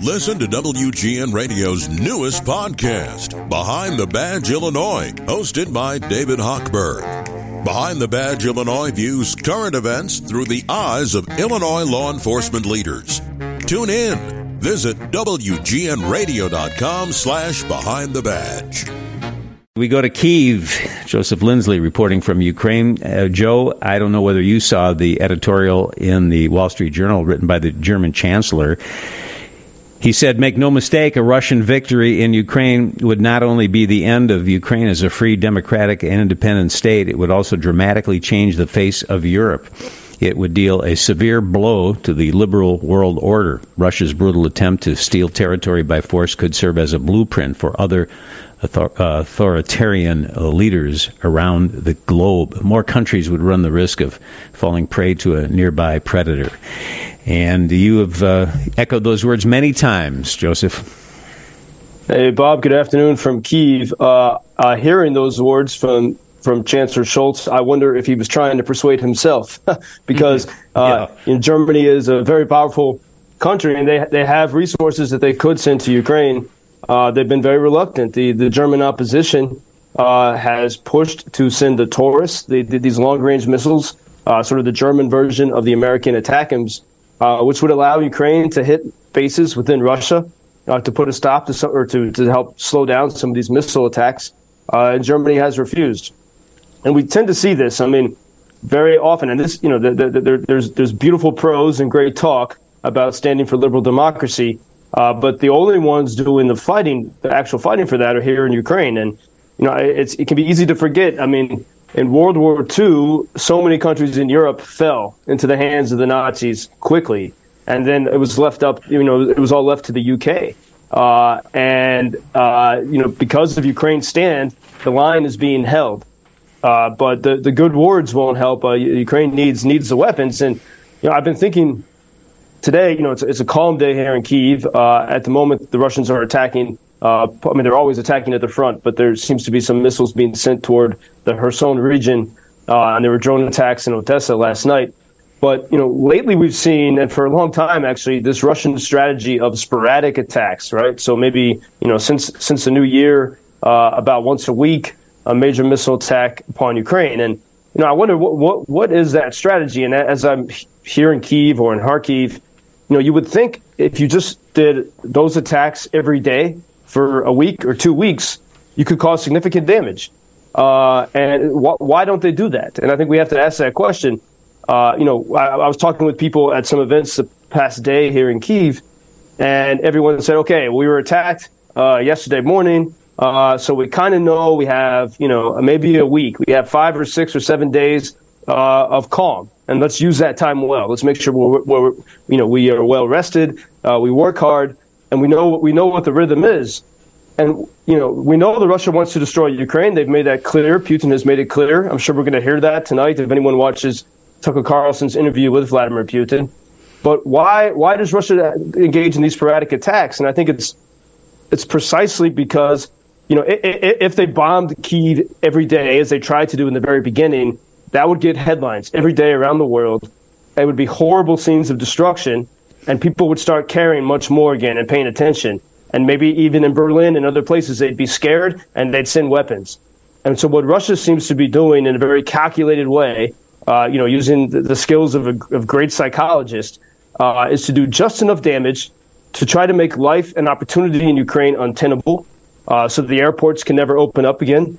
Listen to WGN Radio's newest podcast, Behind the Badge Illinois, hosted by David Hochberg. Behind the Badge Illinois views current events through the eyes of Illinois law enforcement leaders. Tune in. Visit WGNRadio.com slash Behind the Badge. We go to Kiev. Joseph Lindsley reporting from Ukraine. Uh, Joe, I don't know whether you saw the editorial in the Wall Street Journal written by the German Chancellor. He said, Make no mistake, a Russian victory in Ukraine would not only be the end of Ukraine as a free, democratic, and independent state, it would also dramatically change the face of Europe. It would deal a severe blow to the liberal world order. Russia's brutal attempt to steal territory by force could serve as a blueprint for other author- uh, authoritarian leaders around the globe. More countries would run the risk of falling prey to a nearby predator. And you have uh, echoed those words many times, Joseph. Hey, Bob. Good afternoon from Kiev. Uh, uh, hearing those words from from Chancellor Scholz, I wonder if he was trying to persuade himself, because mm-hmm. Uh, Germany is a very powerful country, and they they have resources that they could send to Ukraine. Uh, they've been very reluctant. The the German opposition uh, has pushed to send the Taurus, the, the, these long range missiles, sort of the German version of the American uh, which would allow Ukraine to hit bases within Russia uh, to put a stop to some, or to, to help slow down some of these missile attacks. Uh, and Germany has refused. And we tend to see this. I mean, very often, and this, you know, the, the, the, there's there's beautiful prose and great talk about standing for liberal democracy, uh, but the only ones doing the fighting, the actual fighting for that, are here in Ukraine. And you know, it's it can be easy to forget. I mean, in World War II, so many countries in Europe fell into the hands of the Nazis quickly, and then it was left up. You know, it was all left to the UK. Uh, and uh, you know, because of Ukraine's stand, the line is being held. Uh, but the, the good words won't help. Uh, Ukraine needs needs the weapons, and you know, I've been thinking today. You know, it's, it's a calm day here in Kiev. Uh, at the moment, the Russians are attacking uh, I mean, they're always attacking at the front, but there seems to be some missiles being sent toward the Kherson region, uh, and there were drone attacks in Odessa last night. But you know, lately we've seen, and for a long time actually, this Russian strategy of sporadic attacks, right? So maybe you know, since since the new year, uh, about once a week, a major missile attack upon Ukraine, and you know, I wonder what what what is that strategy? And as I'm here in Kiev or in Kharkiv, know, you would think if you just did those attacks every day, for a week or two weeks, you could cause significant damage. Uh, and wh- why don't they do that? And I think we have to ask that question. Uh, you know, I, I, was talking with people at some events the past day here in Kiev, and everyone said, okay, we were attacked uh, yesterday morning. Uh, so we kind of know we have, you know, maybe a week. We have five or six or seven days uh, of calm, and let's use that time well. Let's make sure we're, we're you know, we are well rested. Uh, we work hard, and we know we know what the rhythm is. And you know, we know that Russia wants to destroy Ukraine. They've made that clear. Putin has made it clear. I'm sure we're going to hear that tonight if anyone watches Tucker Carlson's interview with Vladimir Putin. But why why does Russia engage in these sporadic attacks? And I think it's it's precisely because you know if they bombed Kiev every day as they tried to do in the very beginning, that would get headlines every day around the world. It would be horrible scenes of destruction and people would start caring much more again and paying attention. And maybe even in Berlin and other places, they'd be scared and they'd send weapons. And so, what Russia seems to be doing in a very calculated way, uh, you know, using the, the skills of a of great psychologist, uh, is to do just enough damage to try to make life and opportunity in Ukraine untenable, uh, so that the airports can never open up again.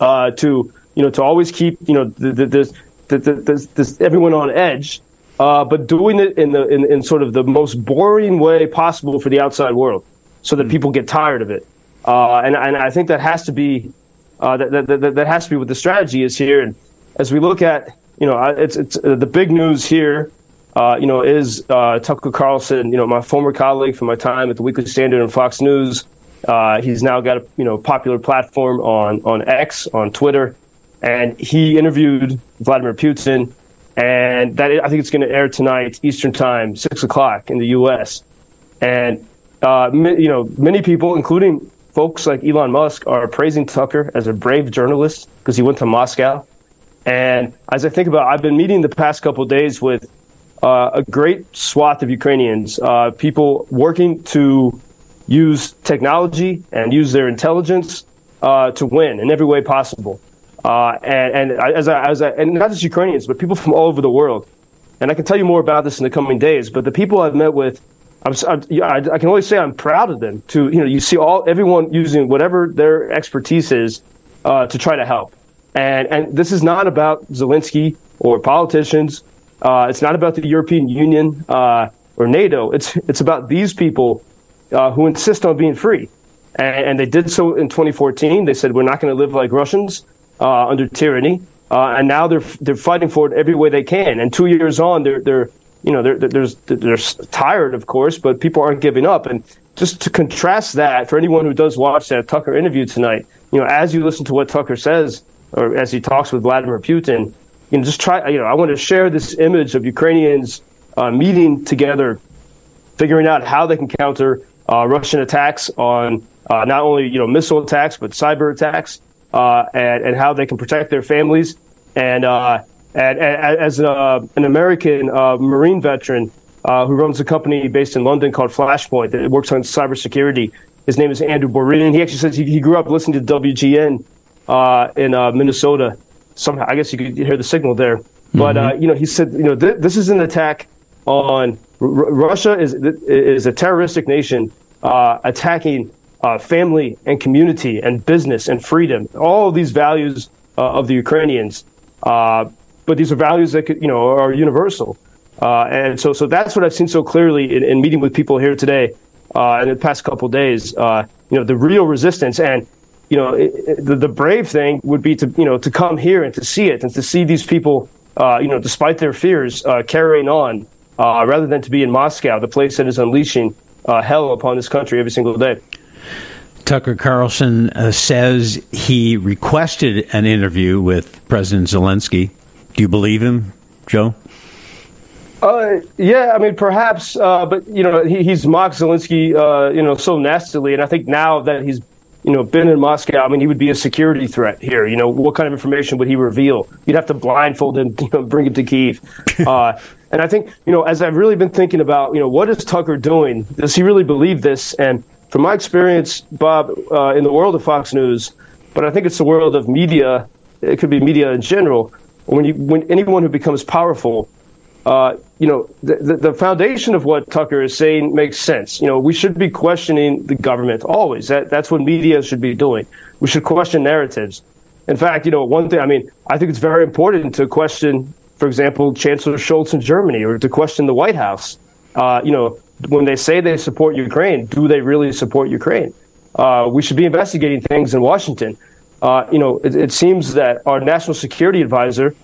Uh, to you know, to always keep you know the, the, the, the, the everyone on edge uh, but doing it in the in, in, sort of the most boring way possible for the outside world, so that hmm. people get tired of it. Uh, and and I think that has to be uh, that, that, that that has to be what the strategy is here. And as we look at you know it's it's uh, the big news here. Uh, you know, is uh, Tucker Carlson, you know, my former colleague from my time at the Weekly Standard and Fox News. he's now got a you know popular platform on on X on Twitter, and he interviewed Vladimir Putin and that I think it's going to air tonight Eastern Time, six o'clock in the U.S. And uh, you know, many people, including folks like Elon Musk, are praising Tucker as a brave journalist because he went to Moscow. And as I think about, I've been meeting the past couple days with uh, a great swath of Ukrainians, uh, people working to use technology and use their intelligence uh, to win in every way possible. Uh, and, and as as and not just Ukrainians, but people from all over the world. And I can tell you more about this in the coming days. But the people I've met with, I'm, I'm, I, I can only say I'm proud of them. To you know, you see all everyone using whatever their expertise is uh, to try to help. And and this is not about Zelensky or politicians. Uh, it's not about the European Union uh, or NATO. It's it's about these people uh, who insist on being free. And, and, they did so in 2014. They said we're not going to live like Russians uh, under tyranny. Uh, and now they're they're fighting for it every way they can. And two years on, they're they're you know they're they're, they're tired, of course, but people aren't giving up. And just to contrast that for anyone who does watch that Tucker interview tonight, you know, as you listen to what Tucker says or as he talks with Vladimir Putin, you know, just try. You know, I want to share this image of Ukrainians uh, meeting together, figuring out how they can counter uh, Russian attacks on uh, not only you know missile attacks but cyber attacks, uh, and, and how they can protect their families. And, uh, and, and as a, an American uh, Marine veteran who runs a company based in London called Flashpoint that works on cybersecurity, his name is Andrew Borene. He actually says he, he grew up listening to WGN in Minnesota somehow. I guess you could hear the signal there. Mm-hmm. But uh, you know, he said, you know, th- this is an attack on R- Russia is is a terroristic nation uh, attacking uh, family and community and business and freedom. All of these values uh, of the Ukrainians, uh, but these are values that could, you know are universal. Uh, and so, so that's what I've seen so clearly in, in meeting with people here today in the past couple days. you know, the real resistance and you know, it, it, the, the brave thing would be to, you know, to come here and to see it and to see these people, uh, you know, despite their fears, uh, carrying on uh, rather than to be in Moscow, the place that is unleashing uh, hell upon this country every single day. Tucker Carlson uh, says he requested an interview with President Zelensky. Do you believe him, Joe? Uh, yeah, I mean, perhaps, uh, but you know, he, he's mocked Zelensky, uh, you know, so nastily, and I think now that he's you know, been in Moscow, I mean, he would be a security threat here. You know, what kind of information would he reveal? You'd have to blindfold him, you know, bring him to Kiev. Uh, and I think, you know, as I've really been thinking about, you know, what is Tucker doing? Does he really believe this? And from my experience, Bob, uh, in the world of Fox News, but I think it's the world of media. It could be media in general. When you, when anyone who becomes powerful, uh, you know, the, the foundation of what Tucker is saying makes sense. You know, we should be questioning the government always. That, that's what media should be doing. We should question narratives. In fact, you know, one thing, I mean, I think it's very important to question, for example, Chancellor Scholz in Germany or to question the White House. Uh, you know, when they say they support Ukraine, do they really support Ukraine? Uh, we should be investigating things in Washington. Uh, you know, it, it seems that our national security advisor,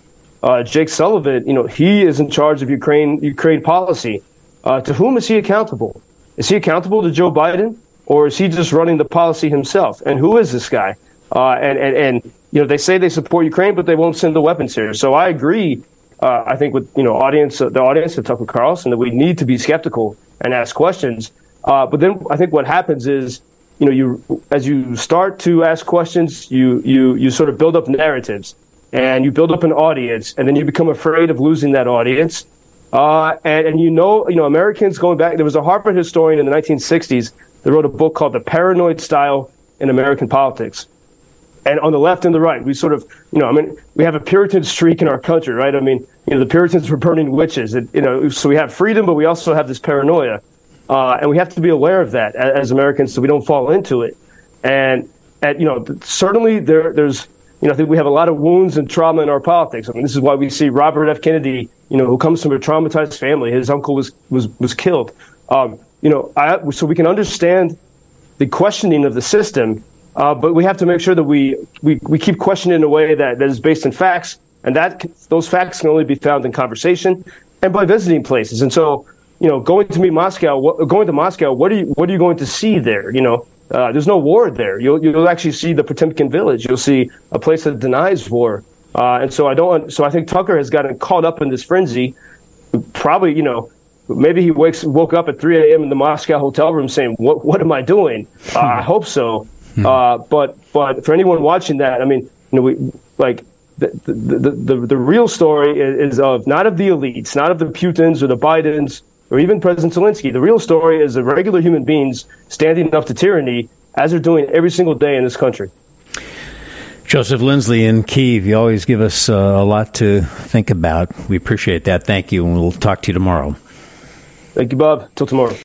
uh, Jake Sullivan, you know, he is in charge of Ukraine Ukraine policy. Uh, to whom is he accountable? Is he accountable to Joe Biden, or is he just running the policy himself? And who is this guy? Uh, and and and you know, they say they support Ukraine, but they won't send the weapons here. So I agree. Uh, I think with you know audience the audience of Tucker Carlson that we need to be skeptical and ask questions. Uh, but then I think what happens is you know you as you start to ask questions, you you you sort of build up narratives and you build up an audience, and then you become afraid of losing that audience. Uh, and, and you know, you know, Americans going back, there was a Harvard historian in the 1960s that wrote a book called The Paranoid Style in American Politics. And on the left and the right, we sort of, you know, I mean, we have a Puritan streak in our country, right? I mean, you know, the Puritans were burning witches, and, you know, so we have freedom, but we also have this paranoia. Uh, and we have to be aware of that as Americans so we don't fall into it. And, and you know, certainly there, there's, you know, I think we have a lot of wounds and trauma in our politics. I mean, this is why we see Robert F. Kennedy, you know, who comes from a traumatized family. His uncle was was was killed. Um, you know, I, so we can understand the questioning of the system, uh, but we have to make sure that we, we we keep questioning in a way that, that is based in facts, and that those facts can only be found in conversation and by visiting places. And so, you know, going to meet Moscow, what, going to Moscow, what are you what are you going to see there? You know, uh, there's no war there. You'll you'll actually see the Potemkin village. You'll see a place that denies war. Uh, and so I don't. So I think Tucker has gotten caught up in this frenzy. Probably, you know, maybe he wakes woke up at 3 a.m. in the Moscow hotel room saying, "What what am I doing?" Uh, I hope so. Hmm. Uh, but but for anyone watching that, I mean, you know, we like the, the, the, the, real story is of not of the elites, not of the Putins or the Bidens or even President Zelensky. The real story is of regular human beings standing up to tyranny as they're doing every single day in this country. Joseph Lindsley in Kiev, you always give us uh, a lot to think about. We appreciate that. Thank you, and we'll talk to you tomorrow. Thank you, Bob. Till tomorrow.